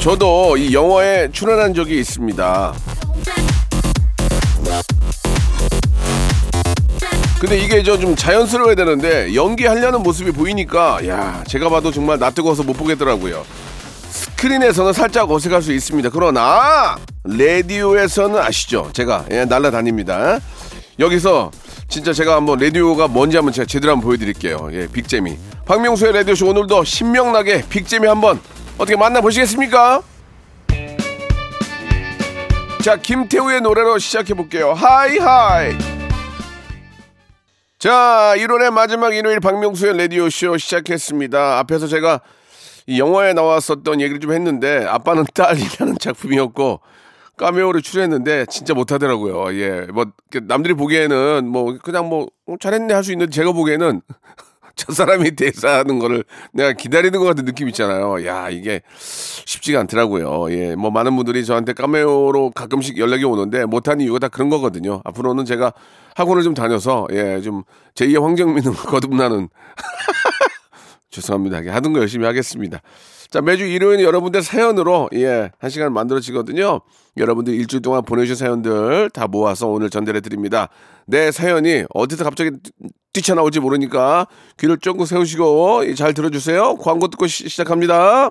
저도 이 영화에 출연한 적이 있습니다. 근데 이게 저 좀 자연스러워야 되는데 연기하려는 모습이 보이니까 야 제가 봐도 정말 낯뜨거워서 못 보겠더라고요. 스크린에서는 살짝 어색할 수 있습니다. 그러나 라디오에서는 아시죠? 제가 예, 날라다닙니다. 여기서 진짜 제가 한번 라디오가 뭔지 한번 제가 제대로 한번 보여드릴게요. 예, 빅재미. 박명수의 라디오쇼 오늘도 신명나게 빅재미 한번 어떻게 만나보시겠습니까? 자, 김태우의 노래로 시작해볼게요. High High. 자, 1월의 마지막 일요일 박명수의 라디오쇼 시작했습니다. 앞에서 제가 이 영화에 나왔었던 얘기를 좀 했는데 아빠는 딸이라는 작품이었고 까메오를 출연했는데 진짜 못하더라고요. 예, 뭐 남들이 보기에는 뭐 그냥 뭐 잘했네 할 수 있는데 제가 보기에는 저 사람이 대사하는 거를 내가 기다리는 것 같은 느낌 있잖아요. 야, 이게 쉽지가 않더라고요. 예, 뭐 많은 분들이 저한테 까메오로 가끔씩 연락이 오는데 못한 이유가 다 그런 거거든요. 앞으로는 제가 학원을 좀 다녀서 예, 좀 제2의 황정민은 거듭나는 죄송합니다. 하던 거 열심히 하겠습니다. 자, 매주 일요일은 여러분들 사연으로, 예, 한 시간 만들어지거든요. 여러분들 일주일 동안 보내주신 사연들 다 모아서 오늘 전달해 드립니다. 내 사연이 어디서 갑자기 뛰쳐나올지 모르니까 귀를 쫑긋 세우시고 잘 들어주세요. 광고 듣고 시, 시작합니다.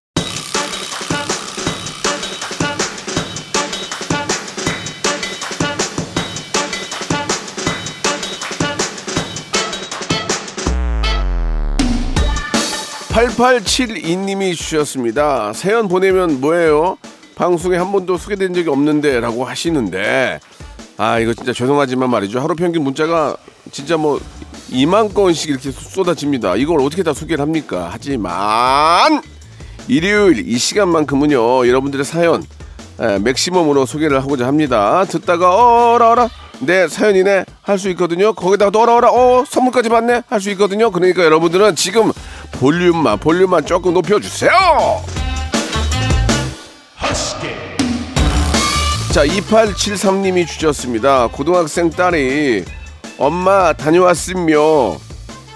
(8872님이) 주셨습니다. 사연 보내면 뭐예요? 방송에 한 번도 소개된 적이 없는데 라고 하시는데. 아 이거 진짜 죄송하지만 말이죠. 하루 평균 문자가 진짜 뭐 2만 건씩 이렇게 쏟아집니다. 이걸 어떻게 다 소개를 합니까? 하지만 일요일 이 시간만큼은요 여러분들의 사연 에, 맥시멈으로 소개를 하고자 합니다. 듣다가 어라 어라. 내 사연이네. 할 수 있거든요. 거기다가 또 어라 어라. 어 선물까지 받네. 할 수 있거든요. 그러니까 여러분들은 지금 볼륨만 볼륨만 조금 높여주세요 자, 2873님이 주셨습니다. 고등학생 딸이 엄마 다녀왔으며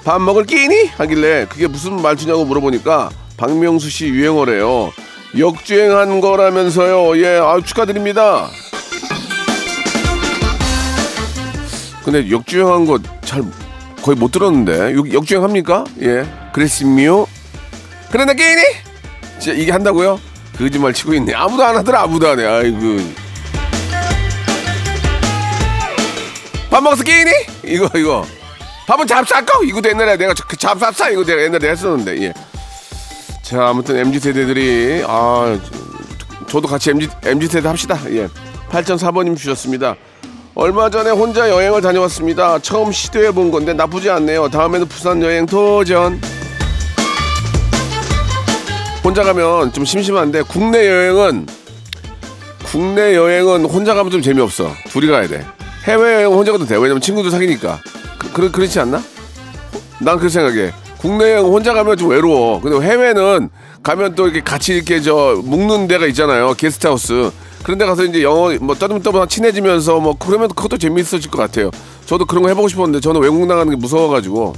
밥 먹을 끼니? 하길래 그게 무슨 말투냐고 물어보니까 박명수 씨 유행어래요. 역주행한 거라면서요. 예, 아 축하드립니다. 근데 역주행한 거 잘 거의 못 들었는데 역- 역주행합니까? 예, 그래 나 끼니? 진짜 이게 한다고요? 거짓말 치고 있네. 아무도 안 하더라 아무도 안 해. 아이고. 밥 먹어서 끼니? 이거 이거 밥은 잡쌀까? 이거도 옛날에 내가 그 잡쌀싸 이거 내가 옛날에 했었는데 예. 자 아무튼 mz 세대들이 아 저- 저도 같이 mz mz 세대 합시다 예. 8004번님 주셨습니다. 얼마 전에 혼자 여행을 다녀왔습니다. 처음 시도해 본 건데 나쁘지 않네요. 다음에는 부산 여행 도전. 혼자 가면 좀 심심한데 국내 여행은 국내 여행은 혼자 가면 좀 재미없어. 둘이 가야 돼. 해외 여행 혼자 가도 돼. 왜냐면 친구들 사귀니까. 그, 그렇, 그렇지 않나? 난 그렇게 생각해. 국내 여행 혼자 가면 좀 외로워. 근데 해외는 가면 또 이렇게 같이 이렇게 저 묵는 데가 있잖아요. 게스트하우스. 그런 데 가서 이제 영어 뭐 떠듬떠듬 친해지면서 뭐 그러면 그것도 재밌어질 것 같아요. 저도 그런 거 해보고 싶었는데 저는 외국 나가는 게 무서워가지고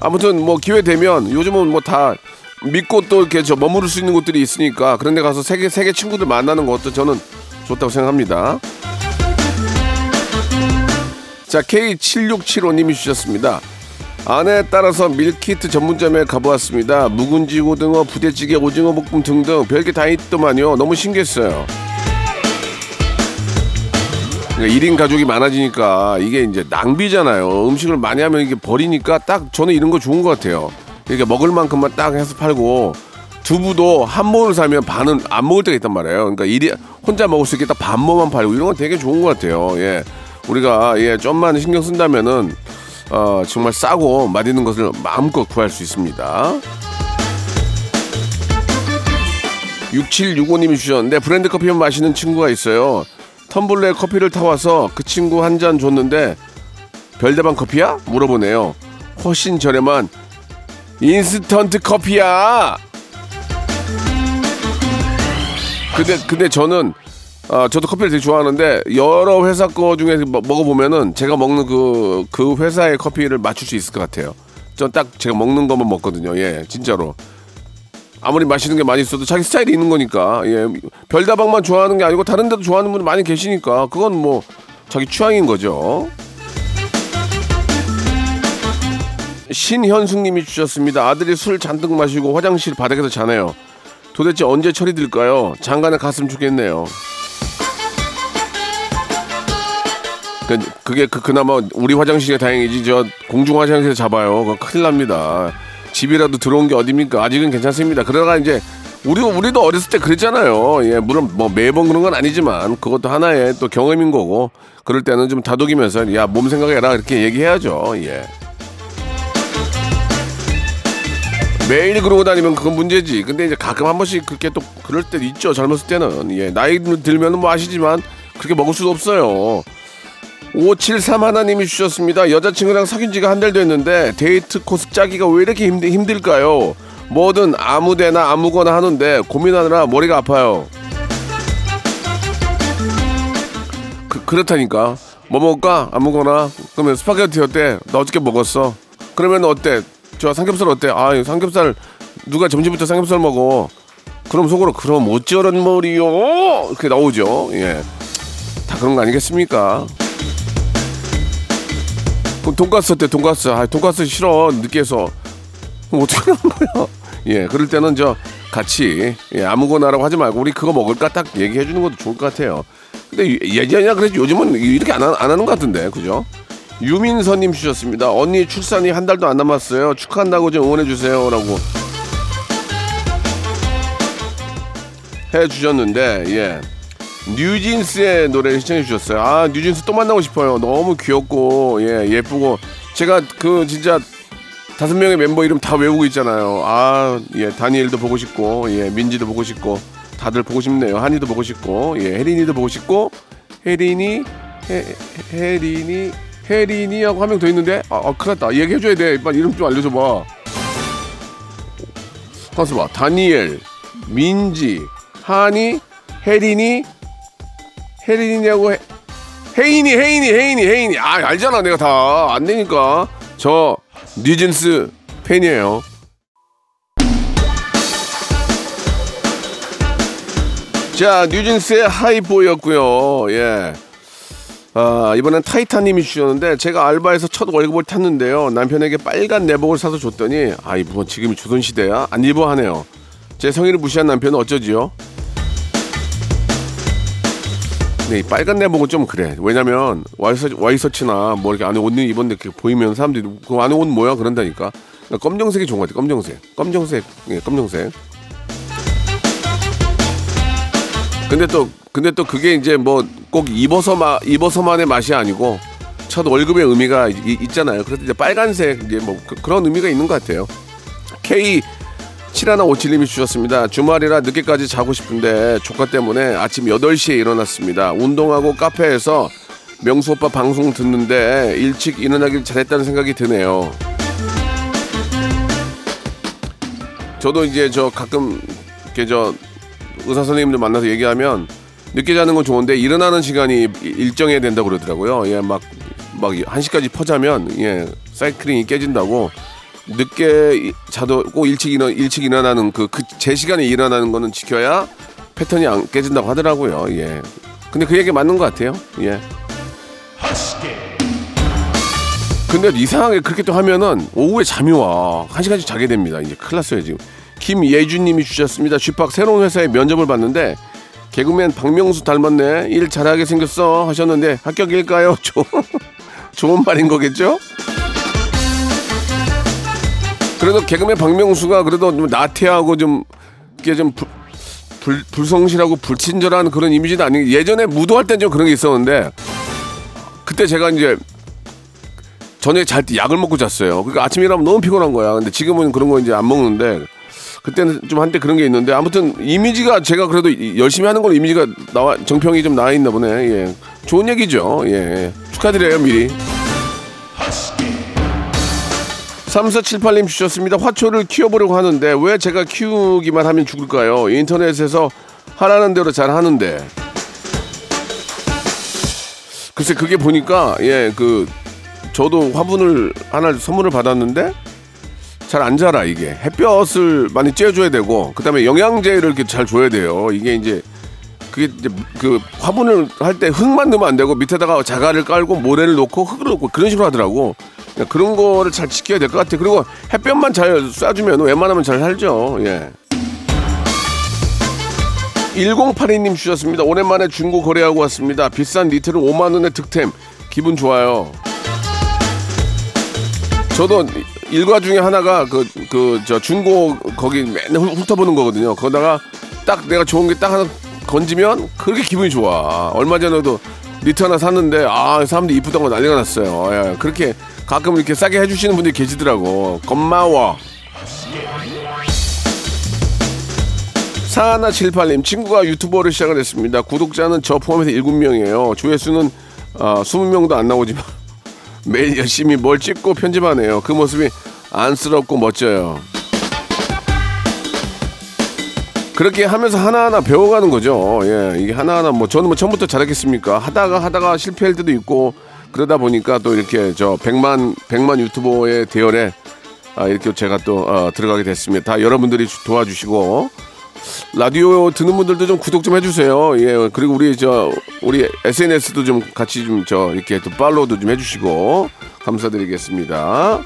아무튼 뭐 기회 되면 요즘은 뭐 다 믿고 또 이렇게 저 머무를 수 있는 곳들이 있으니까 그런 데 가서 세계 세계 친구들 만나는 것도 저는 좋다고 생각합니다. 자, K7675님이 주셨습니다. 아내에 따라서 밀키트 전문점에 가보았습니다. 묵은지 고등어, 부대찌개, 오징어 볶음 등등 별게 다 있더만요. 너무 신기했어요. 그러니까 1인 가족이 많아지니까 이게 이제 낭비잖아요. 음식을 많이 하면 이게 버리니까 딱 저는 이런 거 좋은 것 같아요. 이렇게 먹을 만큼만 딱 해서 팔고 두부도 한 모를 사면 반은 안 먹을 때가 있단 말이에요. 그러니까 일이 혼자 먹을 수 있게 딱 반 모만 팔고 이런 건 되게 좋은 것 같아요. 예. 우리가 예, 좀만 신경 쓴다면은 어, 정말 싸고 맛있는 것을 마음껏 구할 수 있습니다. 6765님이 주셨는데 브랜드 커피만 마시는 친구가 있어요. 텀블러에 커피를 타와서 그 친구 한 잔 줬는데 별다방 커피야? 물어보네요. 훨씬 저렴한 인스턴트 커피야. 근데 근데 저는 아, 저도 커피를 되게 좋아하는데 여러 회사 거 중에 먹- 먹어보면은 제가 먹는 그, 그 회사의 커피를 맞출 수 있을 것 같아요. 전 딱 제가 먹는 것만 먹거든요. 예, 진짜로. 아무리 맛있는 게 많이 있어도 자기 스타일이 있는 거니까. 예, 별다방만 좋아하는 게 아니고 다른 데도 좋아하는 분들 많이 계시니까 그건 뭐 자기 취향인 거죠. 신현숙님이 주셨습니다. 아들이 술 잔뜩 마시고 화장실 바닥에서 자네요. 도대체 언제 처리될까요? 장가는 갔으면 좋겠네요. 그, 그게 그, 그나마 우리 화장실이 다행이지 저 공중 화장실에 잡아요. 큰일 납니다. 집이라도 들어온 게 어딥니까? 아직은 괜찮습니다. 그러다가 이제 우리 우리도 어렸을 때 그랬잖아요. 예, 물론 뭐 매번 그런 건 아니지만 그것도 하나의 또 경험인 거고 그럴 때는 좀 다독이면서 야 몸 생각해라 이렇게 얘기해야죠. 예. 매일 그러고 다니면 그건 문제지. 근데 이제 가끔 한 번씩 그렇게 또 그럴 때 있죠. 젊었을 때는. 예. 나이 들면은 뭐 아시지만 그렇게 먹을 수도 없어요. 573 하나님이 주셨습니다. 여자친구랑 사귄 지가 한 달 됐는데 데이트 코스 짜기가 왜 이렇게 힘들, 힘들까요? 뭐든 아무데나 아무거나 하는데 고민하느라 머리가 아파요. 그, 그렇다니까. 뭐 먹을까? 아무거나. 그러면 스파게티 어때? 나 어저께 먹었어. 그러면 어때? 저 삼겹살 어때? 아, 이 삼겹살 누가 점심부터 삼겹살 먹어? 그럼 속으로 그럼 어쩌란 말이요? 이렇게 나오죠. 예. 다 그런 거 아니겠습니까? 그럼 돈가스 어때? 돈가스. 아, 돈가스 싫어. 느끼해서. 어떻게 하는 거야? 예, 그럴 때는 저 같이 예, 아무거나라고 하지 말고 우리 그거 먹을까 딱 얘기해 주는 것도 좋을 것 같아요. 근데 예전이야 그래도 요즘은 이렇게 안, 하, 안 하는 것 같은데, 그죠? 유민서님 주셨습니다. 언니 출산이 한 달도 안 남았어요. 축하한다고 좀 응원해 주세요라고 해 주셨는데, 예. 뉴진스의 노래 신청해 주셨어요. 아 뉴진스 또 만나고 싶어요. 너무 귀엽고 예 예쁘고 제가 그 진짜 다섯 명의 멤버 이름 다 외우고 있잖아요. 아 예 다니엘도 보고 싶고 예 민지도 보고 싶고 다들 보고 싶네요. 한이도 보고 싶고 예 혜린이도 보고 싶고 혜린이 혜, 혜린이 혜린이 하고 한 명 더 있는데 아, 아 큰일 났다 얘기해줘야 돼 빨리 이름 좀 알려줘봐 가서 봐 다니엘 민지 한이 혜린이 혜린이냐고 해, 혜인이 혜인이 혜인이 혜인이 아 알잖아 내가 다 안 되니까 저 뉴진스 팬이에요 자 뉴진스의 하이보이였고요 예 아, 이번엔 타이타님이 주셨는데 제가 알바에서 첫 월급을 탔는데요. 남편에게 빨간 내복을 사서 줬더니 아이 뭐 지금이 조선시대야? 안 입어 하네요. 제 성의를 무시한 남편은 어쩌지요? 네, 이 빨간 내복은 좀 그래. 왜냐면 와이셔, 와이셔츠나 뭐 이렇게 안에 옷 입었는데 그렇게 보이면 사람들이 그 안에 옷 뭐야 그런다니까. 그러니까 검정색이 좋은 것 같아. 검정색. 검정색. 예, 검정색. 근데 또 근데 또 그게 이제 뭐 꼭 입어서만 입어서만의 맛이 아니고 첫 월급의 의미가 이- 있잖아요. 그래서 이제 빨간색 이제 뭐 그, 런 의미가 있는 것 같아요. K 7157님이 주셨습니다. 주말이라 늦게까지 자고 싶은데 조카 때문에 아침 8시에 일어났습니다. 운동하고 카페에서 명수 오빠 방송 듣는데 일찍 일어나길 잘했다는 생각이 드네요. 저도 이제 저 가끔 이렇게 저 의사 선생님들 만나서 얘기하면 늦게 자는 건 좋은데 일어나는 시간이 일정해야 된다고 그러더라고요. 예, 막, 막 1시까지 퍼자면, 예, 사이클링이 깨진다고. 늦게 이- 자도 꼭 일찍 일어, 일찍 일어나는 그, 그, 제 시간에 일어나는 거는 지켜야 패턴이 안 깨진다고 하더라고요. 예. 근데 그 얘기 맞는 것 같아요. 예. 근데 이상하게 그렇게 또 하면은 오후에 잠이 와. 한 시간씩 자게 됩니다. 이제 큰일 났어요, 지금. 김예준님이 주셨습니다. 쥐팍 새로운 회사에 면접을 봤는데 개그맨 박명수 닮았네. 일 잘하게 생겼어 하셨는데 합격일까요? 좋- 좋은 말인 거겠죠? 그래도 개그맨 박명수가 그래도 좀 나태하고 좀 이게 좀 불, 불, 불성실하고 불친절한 그런 이미지는 아니 예전에 무도할 땐 좀 그런 게 있었는데 그때 제가 이제 저녁에 잘 때 약을 먹고 잤어요. 그러니까 아침에 일어나면 너무 피곤한 거야. 근데 지금은 그런 거 이제 안 먹는데 그때는 좀 한때 그런 게 있는데 아무튼 이미지가 제가 그래도 이- 열심히 하는 걸로 이미지가 나와 정평이 좀 나와 있나 보네. 예. 좋은 얘기죠. 예. 축하드려요, 미리. 3478님 주셨습니다. 화초를 키워보려고 하는데 왜 제가 키우기만 하면 죽을까요? 인터넷에서 하라는 대로 잘 하는데. 글쎄 그게 보니까 예 그 저도 화분을 하나 선물을 받았는데 잘 안 자라 이게 햇볕을 많이 쬐줘야 되고 그다음에 영양제를 이렇게 잘 줘야 돼요. 이게 이제 그게 이제 그 화분을 할 때 흙만 넣으면 안 되고 밑에다가 자갈을 깔고 모래를 놓고 흙을 놓고 그런 식으로 하더라고. 그러니까 그런 거를 잘 지켜야 될 것 같아. 그리고 햇볕만 잘 쏴주면 웬만하면 잘 살죠. 예. 1082님 주셨습니다. 오랜만에 중고 거래하고 왔습니다. 비싼 니트를 5만 원에 득템. 기분 좋아요. 저도 일과 중에 하나가 그 그 저 중고 거기 맨날 훑- 훑어보는 거거든요. 거기다가 딱 내가 좋은 게 딱 하나 건지면 그렇게 기분이 좋아. 얼마 전에도 니트 하나 샀는데 아 사람들이 이쁘다고 난리가 났어요. 예, 그렇게 가끔 이렇게 싸게 해주시는 분들이 계시더라고. 고마워. 4178님 친구가 유튜버를 시작을 했습니다. 구독자는 저 포함해서 7명이에요. 조회수는 아, 20명도 안 나오지만 매일 열심히 뭘 찍고 편집하네요. 그 모습이 안쓰럽고 멋져요. 그렇게 하면서 하나하나 배워가는 거죠. 예, 이게 하나하나 뭐 저는 뭐 처음부터 잘했겠습니까? 하다가 하다가 실패할 때도 있고 그러다 보니까 또 이렇게 저 100만 100만 유튜버의 대열에 아, 이렇게 제가 또 어, 들어가게 됐습니다. 다 여러분들이 주- 도와주시고 라디오 듣는 분들도 좀 구독 좀 해주세요. 예, 그리고 우리 저 우리 SNS도 좀 같이 좀 저 이렇게 또 팔로우도 좀 해주시고 감사드리겠습니다.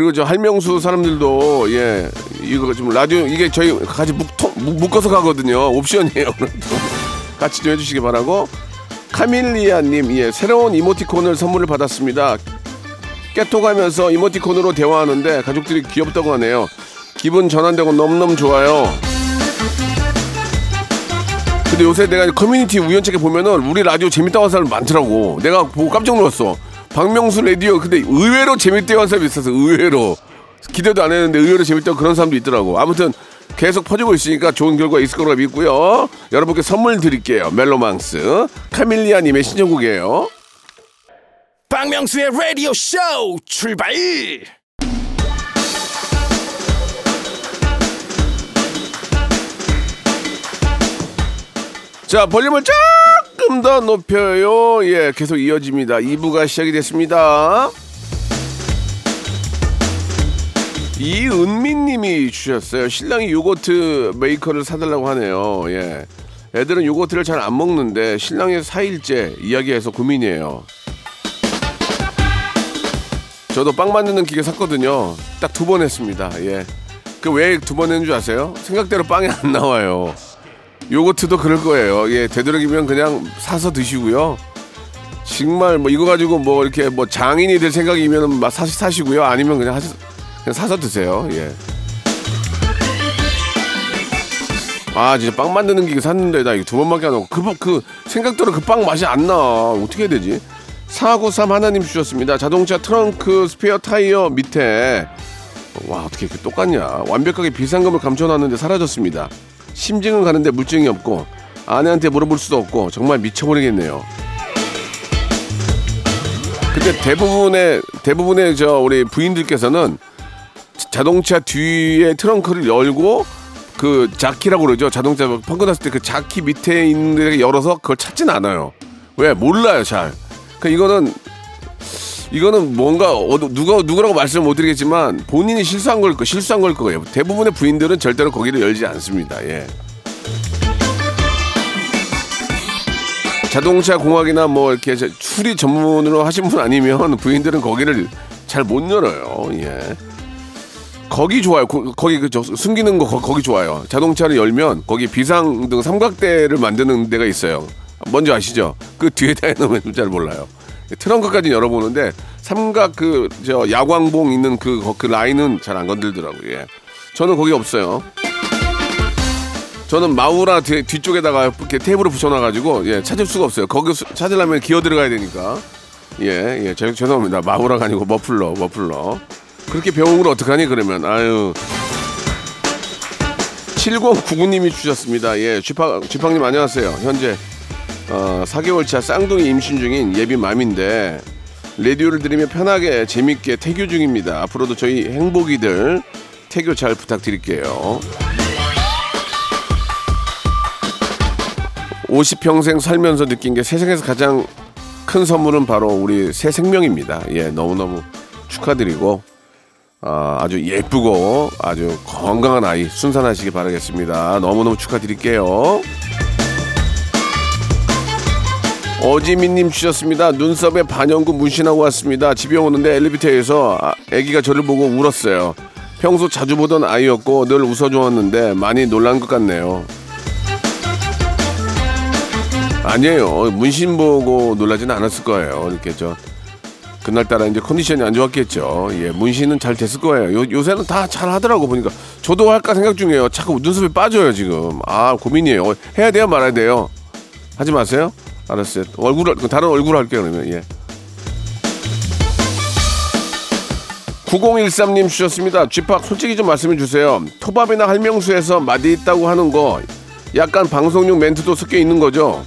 그리고 저 할명수 사람들도 예 이거 좀 라디오 이게 저희 같이 묶, 묶어서 가거든요. 옵션이에요. 같이 좀 해주시기 바라고 카밀리아님 예 새로운 이모티콘을 선물을 받았습니다. 깨톡하면서 이모티콘으로 대화하는데 가족들이 귀엽다고 하네요. 기분 전환되고 너무너무 좋아요. 근데 요새 내가 커뮤니티 우연찮게 보면은 우리 라디오 재밌다고 하는 사람 많더라고. 내가 보고 깜짝 놀랐어. 박명수 라디오 근데 의외로 재밌다고 하는 사람이 있어서 의외로 기대도 안 했는데 의외로 재밌다고 그런 사람도 있더라고. 아무튼 계속 퍼지고 있으니까 좋은 결과 있을 거라 믿고요. 여러분께 선물 드릴게요. 멜로망스 카밀리아님의 신청곡이에요. 박명수의 라디오 쇼 출발 자, 볼륨을 조금 더 높여요. 예, 계속 이어집니다. 2부가 시작이 됐습니다. 이은민 님이 주셨어요. 신랑이 요거트 메이커를 사달라고 하네요. 예. 애들은 요거트를 잘 안 먹는데 신랑이 4일째 이야기해서 고민이에요. 저도 빵 만드는 기계 샀거든요. 딱 두 번 했습니다. 예. 그 왜 두 번 했는 줄 아세요? 생각대로 빵이 안 나와요. 요거트도 그럴 거예요. 예, 되도록이면 그냥 사서 드시고요. 정말 뭐 이거 가지고 뭐 이렇게 뭐 장인이 될 생각이면 막 사시 사시고요. 아니면 그냥 하시, 그냥 사서 드세요. 예. 아 진짜 빵 만드는 기계 샀는데 나 이거 두 번밖에 안 하고 그, 그 생각대로 그 빵 맛이 안 나. 어떻게 해야 되지? 493 하나님 주셨습니다. 자동차 트렁크 스페어 타이어 밑에 와 어떻게 이렇게 똑같냐 완벽하게 비상금을 감춰놨는데 사라졌습니다 심증은 가는데 물증이 없고 아내한테 물어볼 수도 없고 정말 미쳐버리겠네요. 근데 대부분의 대부분의 저 우리 부인들께서는 자동차 뒤에 트렁크를 열고 그 자키라고 그러죠. 자동차 펑크 났을 때 그 자키 밑에 있는 데 열어서 그걸 찾진 않아요. 왜? 몰라요 잘. 그러니까 이거는 이거는 뭔가 누가 누구라고 말씀을 못 드리겠지만 본인이 실수한 걸 거, 실수한 걸 거예요. 대부분의 부인들은 절대로 거기를 열지 않습니다. 예. 자동차 공학이나 뭐 이렇게 저- 수리 전문으로 하신 분 아니면 부인들은 거기를 잘 못 열어요. 예. 거기 좋아요. 거, 거기 그저 숨기는 거 거, 기 좋아요. 자동차를 열면 거기 비상등 삼각대를 만드는 데가 있어요. 뭔지 아시죠? 그 뒤에다 해놓으면 좀잘 몰라요. 트렁크까지 열어보는데 삼각 그 저 야광봉 있는 그, 거- 그 라인은 잘 안 건들더라고요. 예. 저는 거기 없어요. 저는 마우라 뒤, 뒤쪽에다가 이렇게 테이블을 붙여놔가지고 예 찾을 수가 없어요. 거기 수- 찾으려면 기어 들어가야 되니까 예, 예, 죄- 죄송합니다. 마우라가 아니고 머플러, 머플러. 그렇게 배운 걸 어떡하니, 그러면. 아유. 7099님이 주셨습니다. 예, 쥐팡, 쥐팡님 안녕하세요. 현재, 어, 4개월 차 쌍둥이 임신 중인 예비 맘인데, 라디오를 들으며 편하게, 재밌게 태교 중입니다. 앞으로도 저희 행복이들 태교 잘 부탁드릴게요. 50평생 살면서 느낀 게 세상에서 가장 큰 선물은 바로 우리 새 생명입니다. 예, 너무너무 축하드리고 아, 아주 예쁘고 아주 건강한 아이 순산하시기 바라겠습니다. 너무너무 축하드릴게요. 어지민님 주셨습니다. 눈썹에 반영구 문신하고 왔습니다. 집에 오는데 엘리베이터에서 아, 아기가 저를 보고 울었어요. 평소 자주 보던 아이였고 늘 웃어주었는데 많이 놀란 것 같네요. 아니에요. 문신 보고 놀라지는 않았을 거예요. 이렇게 저 그날따라 이제 컨디션이 안 좋았겠죠. 예, 문신은 잘 됐을 거예요. 요, 요새는 다 잘 하더라고 보니까 저도 할까 생각 중이에요. 자꾸 눈썹이 빠져요 지금. 아 고민이에요. 어, 해야 돼요 말아야 돼요. 하지 마세요. 알았어요. 얼굴 다른 얼굴 할게요 그러면 예. 9013님 주셨습니다. 쥐팍 솔직히 좀 말씀해 주세요. 토밥이나 할명수에서 맛이 있다고 하는 거 약간 방송용 멘트도 섞여 있는 거죠?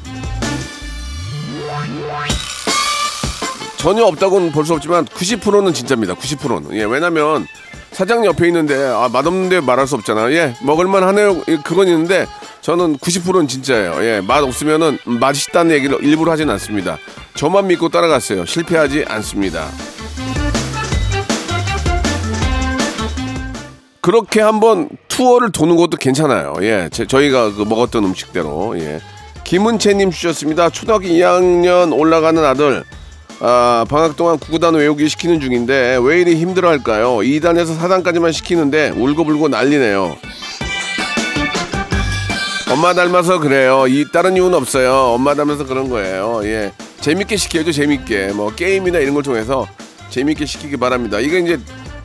전혀 없다고는 볼 수 없지만 90%는 진짜입니다. 90%는. 예, 왜냐면 사장 옆에 있는데 아, 맛없는데 말할 수 없잖아 요. 예, 먹을만 하네요. 예, 그건 있는데 저는 90%는 진짜예요. 예, 맛 없으면은 맛있다는 얘기를 일부러 하진 않습니다. 저만 믿고 따라갔어요. 실패하지 않습니다. 그렇게 한번 투어를 도는 것도 괜찮아요. 예, 제- 저희가 그 먹었던 음식대로. 예. 김은채님 주셨습니다. 초등학교 2학년 올라가는 아들. 아, 방학 동안 구구단 외우기 시키는 중인데 왜 이리 힘들어 할까요? 2단에서 4단까지만 시키는데 울고불고 난리네요. 엄마 닮아서 그래요. 이 다른 이유는 없어요. 엄마 닮아서 그런 거예요. 예. 재밌게 시켜야죠, 재밌게. 뭐 게임이나 이런 걸 통해서 재밌게 시키기 바랍니다. 이게 이제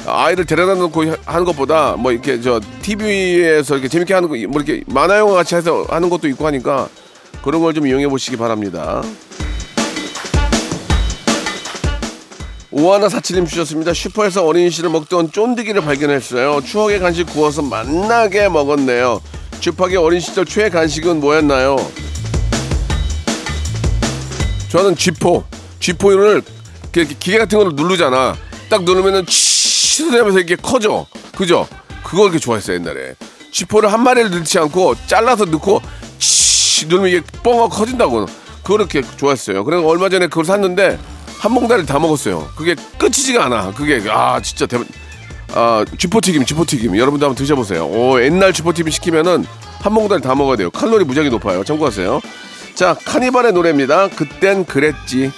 아이를 데려다 놓고 하는 것보다 뭐 이렇게 저 TV에서 이렇게 재밌게 하는 거, 뭐 이렇게 만화 영화 같이 해서 하는 것도 있고 하니까 그런 걸 좀 이용해 보시기 바랍니다. 오하나 사칠님 주셨습니다. 슈퍼에서 어린 시절 먹던 쫀디기를 발견했어요. 추억의 간식 구워서 맛나게 먹었네요. 슈퍼의 어린 시절 최애 간식은 뭐였나요? 저는 쥐포, 쥐포를 이렇게 기계 같은 걸 누르잖아. 딱 누르면은 치하면서 이렇게 커져. 그죠? 그걸 이렇게 좋아했어요 옛날에. 쥐포를 한 마리를 넣지 않고 잘라서 넣고 치 누르면 이게 뻥하고 커진다고. 그렇게 좋아했어요. 그래서 얼마 전에 그걸 샀는데 한 몽다리를 다 먹었어요. 그게 끝이지가 않아. 그게 아 진짜 대박. 아 쥐포튀김, 쥐포튀김. 여러분도 한번 드셔보세요. 오 옛날 쥐포튀김 시키면은 한 몽다리 다 먹어야 돼요. 칼로리 무지하게 높아요. 참고하세요. 자 카니발의 노래입니다. 그땐 그랬지.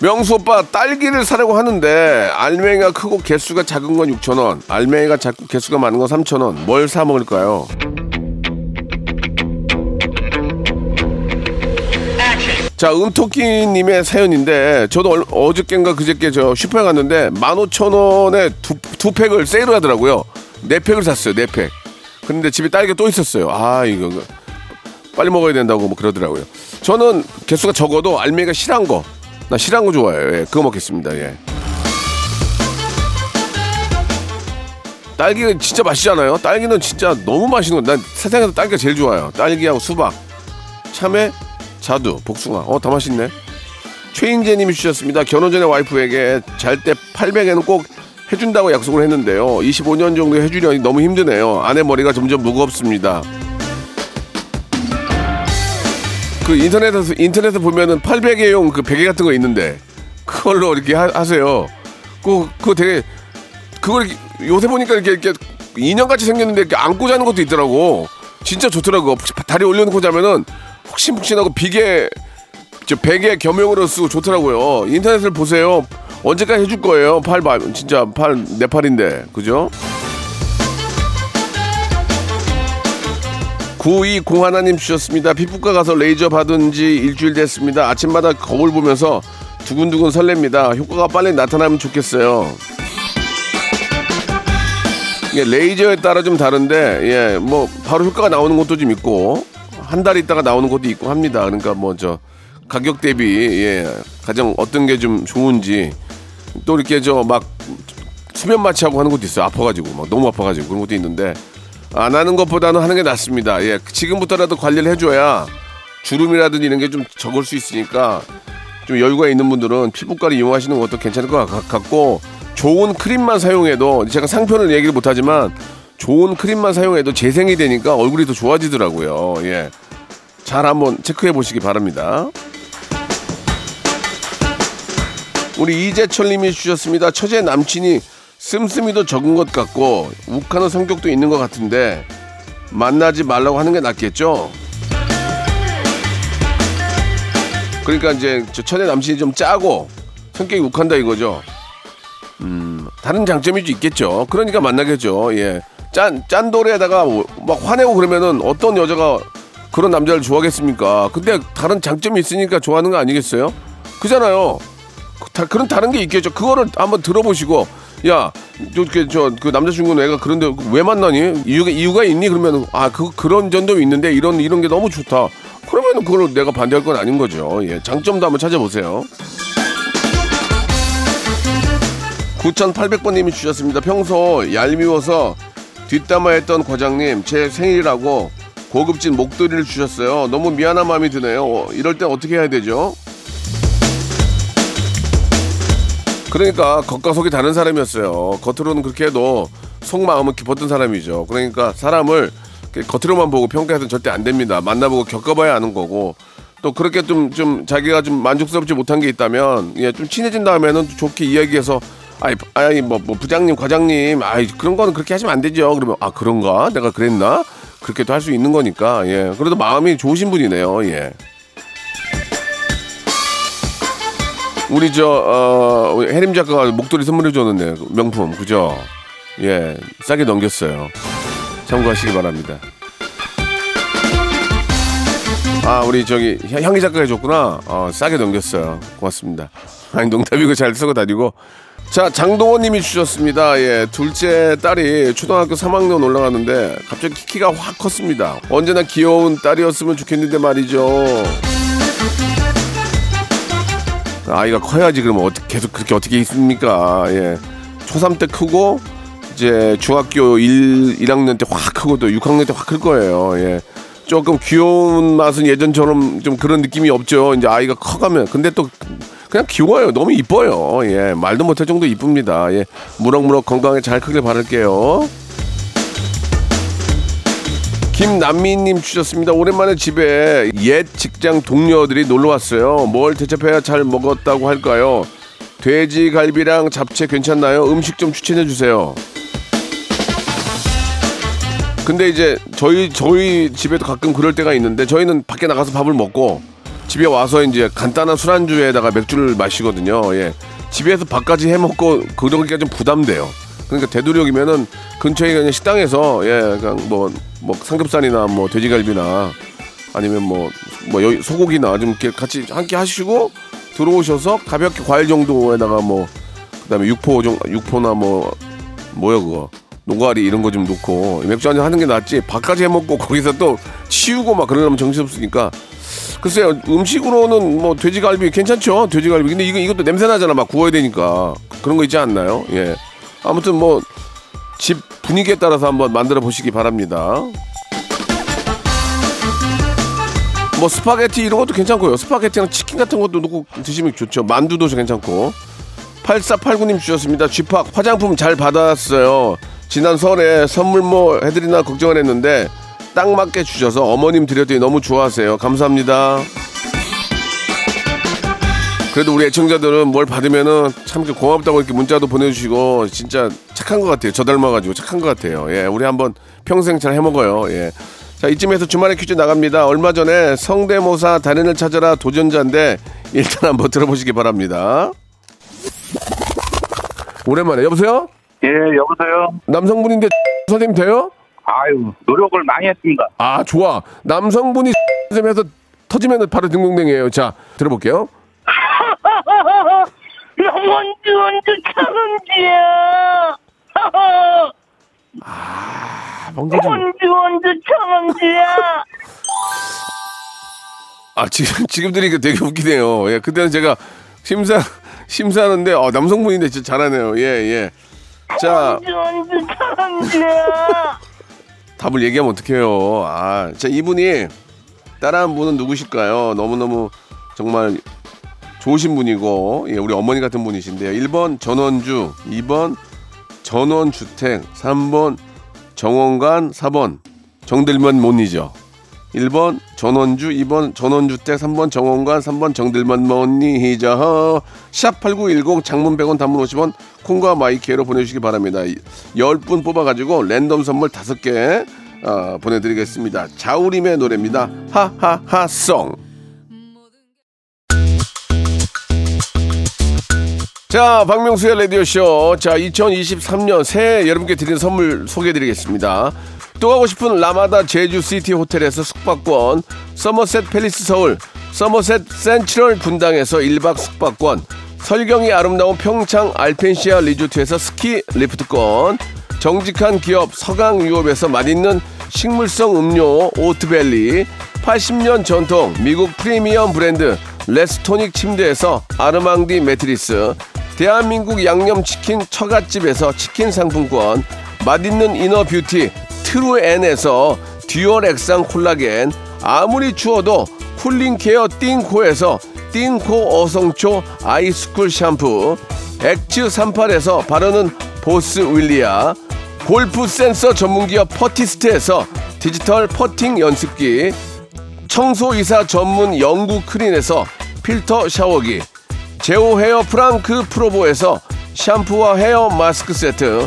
명수 오빠 딸기를 사려고 하는데 알맹이가 크고 개수가 작은 건 6천 원, 알맹이가 작고 개수가 많은 건 3천 원. 뭘 사 먹을까요? 자, 은토끼님의 사연인데 저도 얼- 어저께인가 그저께 저 슈퍼에 갔는데 15,000원에 두, 두 팩을 세일을 하더라고요. 네 팩을 샀어요, 네 팩. 근데 집에 딸기가 또 있었어요. 아, 이거 빨리 먹어야 된다고 뭐 그러더라고요. 저는 개수가 적어도 알맹이가 실한 거. 나 실한 거 좋아해요. 예, 그거 먹겠습니다. 예. 딸기가 진짜 맛있잖아요. 딸기는 진짜 너무 맛있는 거. 난 세상에서 딸기가 제일 좋아요. 딸기하고 수박, 참외, 자두, 복숭아. 어, 다 맛있네. 최인재님이 주셨습니다. 결혼 전에 와이프에게 잘 때 800에는 꼭 해준다고 약속을 했는데요. 25년 정도 해주려니 너무 힘드네요. 아내 머리가 점점 무겁습니다. 그 인터넷에서 인터넷에 보면은 800개용 그 베개 같은 거 있는데 그걸로 이렇게 하, 세요 그 그거 되게 그걸 요새 보니까 이렇게 이렇게 인형 같이 생겼는데 이렇게 안고 자는 것도 있더라고. 진짜 좋더라고. 다리 올려놓고 자면은 푹신푹신하고 비계 저 베개 겸용으로 쓰고 좋더라고요. 인터넷을 보세요. 언제까지 해줄 거예요? 팔 마- 진짜 팔 내 팔인데 그죠? 9201 하나님 주셨습니다. 피부과 가서 레이저 받은 지 일주일 됐습니다. 아침마다 거울 보면서 두근두근 설렙니다. 효과가 빨리 나타나면 좋겠어요. 이게 레이저에 따라 좀 다른데 예 뭐 바로 효과가 나오는 것도 좀 있고 한 달 있다가 나오는 것도 있고 합니다. 그러니까 뭐 저 가격 대비 예 가장 어떤 게 좀 좋은지 또 이렇게 저 막 수면 마취하고 하는 것도 있어요. 아파가지고 막 너무 아파가지고 그런 것도 있는데 안 하는 것보다는 하는 게 낫습니다. 예 지금부터라도 관리를 해줘야 주름이라든지 이런 게 좀 적을 수 있으니까 좀 여유가 있는 분들은 피부과를 이용하시는 것도 괜찮을 것 같- 같고 좋은 크림만 사용해도 제가 상표를 얘기를 못하지만 좋은 크림만 사용해도 재생이 되니까 얼굴이 더 좋아지더라고요. 예. 잘 한번 체크해 보시기 바랍니다. 우리 이재철 님이 주셨습니다. 처제 남친이 씀씀이도 적은 것 같고 욱하는 성격도 있는 것 같은데 만나지 말라고 하는 게 낫겠죠? 그러니까 이제 저 처제 남친이 좀 짜고 성격이 욱한다 이거죠. 음, 다른 장점이 좀 있겠죠. 그러니까 만나겠죠. 예. 짠, 짠돌에다가 막 화내고 그러면은 어떤 여자가 그런 남자를 좋아하겠습니까? 근데 다른 장점이 있으니까 좋아하는 거 아니겠어요? 그잖아요. 그 다, 그런 다른 게 있겠죠. 그거를 한번 들어보시고, 야, 저그 저, 그 남자친구는 애가 그런데 왜 만나니? 이유가 이유가 있니? 그러면 아, 그 그런 점도 있는데 이런 이런 게 너무 좋다. 그러면 그걸 내가 반대할 건 아닌 거죠. 예, 장점도 한번 찾아보세요. 9,800번님이 주셨습니다. 평소 얄미워서 뒷담화했던 과장님 제 생일이라고 고급진 목도리를 주셨어요. 너무 미안한 마음이 드네요. 어, 이럴 때 어떻게 해야 되죠? 그러니까 겉과 속이 다른 사람이었어요. 겉으로는 그렇게 해도 속마음은 깊었던 사람이죠. 그러니까 사람을 겉으로만 보고 평가해서는 절대 안 됩니다. 만나보고 겪어봐야 아는 거고 또 그렇게 좀, 좀 자기가 좀 만족스럽지 못한 게 있다면 예, 좀 친해진 다음에는 좋게 이야기해서 아이, 아이 뭐, 뭐 부장님, 과장님, 아이 그런 거는 그렇게 하시면 안 되죠. 그러면 아 그런가? 내가 그랬나? 그렇게도 할 수 있는 거니까 예. 그래도 마음이 좋으신 분이네요. 예. 우리 저 어, 해림 작가가 목도리 선물해 줬는데 명품 그죠? 예, 싸게 넘겼어요. 참고하시기 바랍니다. 아, 우리 저기 향- 향기 작가가 해줬구나. 어, 싸게 넘겼어요. 고맙습니다. 아니 농담이고 잘 쓰고 다니고. 자, 장동원 님이 주셨습니다. 예, 둘째 딸이 초등학교 3학년 올라가는데 갑자기 키가 확 컸습니다. 언제나 귀여운 딸이었으면 좋겠는데 말이죠. 아이가 커야지 그러면 어떻게 계속 그렇게 어떻게 있습니까? 예. 초3 때 크고 이제 중학교 1, 1학년 때 확 크고 또 6학년 때 확 클 거예요. 예. 조금 귀여운 맛은 예전처럼 좀 그런 느낌이 없죠. 이제 아이가 커가면. 근데 또 그냥 귀여워요. 너무 이뻐요. 예. 말도 못할 정도 이쁩니다. 예. 무럭무럭 건강에 잘 크길 바랄게요. 김남미님 주셨습니다. 오랜만에 집에 옛 직장 동료들이 놀러 왔어요. 뭘 대접해야 잘 먹었다고 할까요? 돼지갈비랑 잡채 괜찮나요? 음식 좀 추천해 주세요. 근데 이제 저희 저희 집에도 가끔 그럴 때가 있는데 저희는 밖에 나가서 밥을 먹고 집에 와서 이제 간단한 술안주에다가 맥주를 마시거든요. 예. 집에서 밥까지 해 먹고 그러기가 좀 부담돼요. 그러니까 되도록이면은 근처에 그냥 식당에서 예, 그냥 뭐, 뭐 삼겹살이나 뭐 돼지갈비나 아니면 뭐, 뭐 여기 소고기나 좀 이렇게 같이 함께 하시고 들어오셔서 가볍게 과일 정도에다가 뭐 그다음에 육포 좀 육포나 뭐 뭐야 그거 노가리 이런 거좀 넣고 맥주 한잔 하는 게 낫지 밥까지 해 먹고 거기서 또 치우고 막 그러려면 정신없으니까 글쎄요 음식으로는 뭐 돼지갈비 괜찮죠? 돼지갈비. 근데 이거 이것도 냄새 나잖아. 막 구워야 되니까. 그런 거 있지 않나요? 예. 아무튼 뭐 집 분위기에 따라서 한번 만들어 보시기 바랍니다. 뭐 스파게티 이런 것도 괜찮고요. 스파게티랑 치킨 같은 것도 넣고 드시면 좋죠. 만두도 괜찮고. 8489님 주셨습니다. 쥐팍 화장품 잘 받았어요. 지난 설에 선물 뭐 해드리나 걱정을 했는데 딱 맞게 주셔서 어머님 드렸더니 너무 좋아하세요. 감사합니다. 그래도 우리 애청자들은 뭘 받으면은 참 고맙다고 이렇게 문자도 보내주시고 진짜 착한 것 같아요. 저 닮아가지고 착한 것 같아요. 예, 우리 한번 평생 잘 해먹어요. 예. 자, 이쯤에서 주말에 퀴즈 나갑니다. 얼마 전에 성대모사 달인을 찾아라 도전자인데 일단 한번 들어보시기 바랍니다. 오랜만에 여보세요? 예, 여보세요? 남성분인데 선생님 돼요? 아유, 노력을 많이 했습니다. 아 좋아 남성분이 선생님해서 터지면 바로 등등댕이에요. 자 들어볼게요. 원주 원주 천원지야 아, 방금 좀- 원주 원주 천원지야 아 지금 지금 들으니까 되게 웃기네요. 예 그때는 제가 심사 심사하는데 어, 남성분인데 진짜 잘하네요. 예 예. 자 원주 원주 천원지야 답을 얘기하면 어떡해요. 아, 자, 이분이 따라한 분은 누구실까요? 너무너무 정말 좋으신 분이고, 예, 우리 어머니 같은 분이신데요. 1번 전원주, 2번 전원주택, 3번 정원관, 4번 정들만 못 잊어. 1번 전원주, 2번 전원주택, 3번 정원관, 3번 정들만 못 잊어. 샵8910 장문 100원 단문 50원 콩과 마이K로 보내주시기 바랍니다. 10분 뽑아가지고 랜덤 선물 5개 어, 보내드리겠습니다. 자우림의 노래입니다. 하하하송. 자, 박명수의 라디오쇼. 자, 2023년 새해 여러분께 드리는 선물 소개해드리겠습니다. 또 가고 싶은 라마다 제주시티 호텔에서 숙박권, 서머셋 팰리스 서울, 서머셋 센트럴 분당에서 1박 숙박권, 설경이 아름다운 평창 알펜시아 리조트에서 스키 리프트권, 정직한 기업 서강유업에서 맛있는 식물성 음료 오트밸리 80년 전통 미국 프리미엄 브랜드 레스토닉 침대에서 아르망디 매트리스 대한민국 양념치킨 처갓집에서 치킨 상품권 맛있는 inner beauty 트루엔에서 dual 액상 콜라겐 아무리 추워도 cooling care 띵코에서 띵코 어성초 아이스쿨 샴푸 엑츠 38에서 바르는 보스 윌리아 골프 센서 전문기업 퍼티스트에서 디지털 퍼팅 연습기 청소이사 전문 영구 크린에서 필터 샤워기 제오 헤어 프랑크 프로보에서 샴푸와 헤어 마스크 세트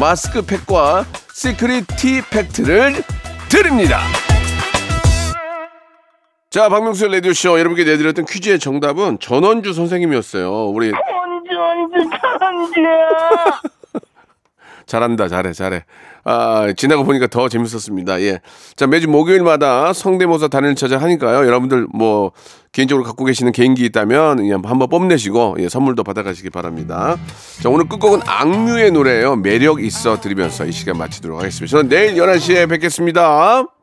마스크팩과 시크릿 티 팩트를 드립니다. 자, 박명수의 라디오 쇼 여러분께 내드렸던 퀴즈의 정답은 전원주 선생님이었어요. 우리 원주 원주 천원지야 잘한다, 잘해, 잘해. 아, 지나고 보니까 더 재밌었습니다. 예. 자, 매주 목요일마다 성대모사 단일 찾아 하니까요. 여러분들 뭐, 개인적으로 갖고 계시는 개인기 있다면 그냥 한번 뽐내시고, 예, 선물도 받아가시기 바랍니다. 자, 오늘 끝곡은 악뮤의 노래예요 매력 있어 들으면서 이 시간 마치도록 하겠습니다. 저는 내일 11시에 뵙겠습니다.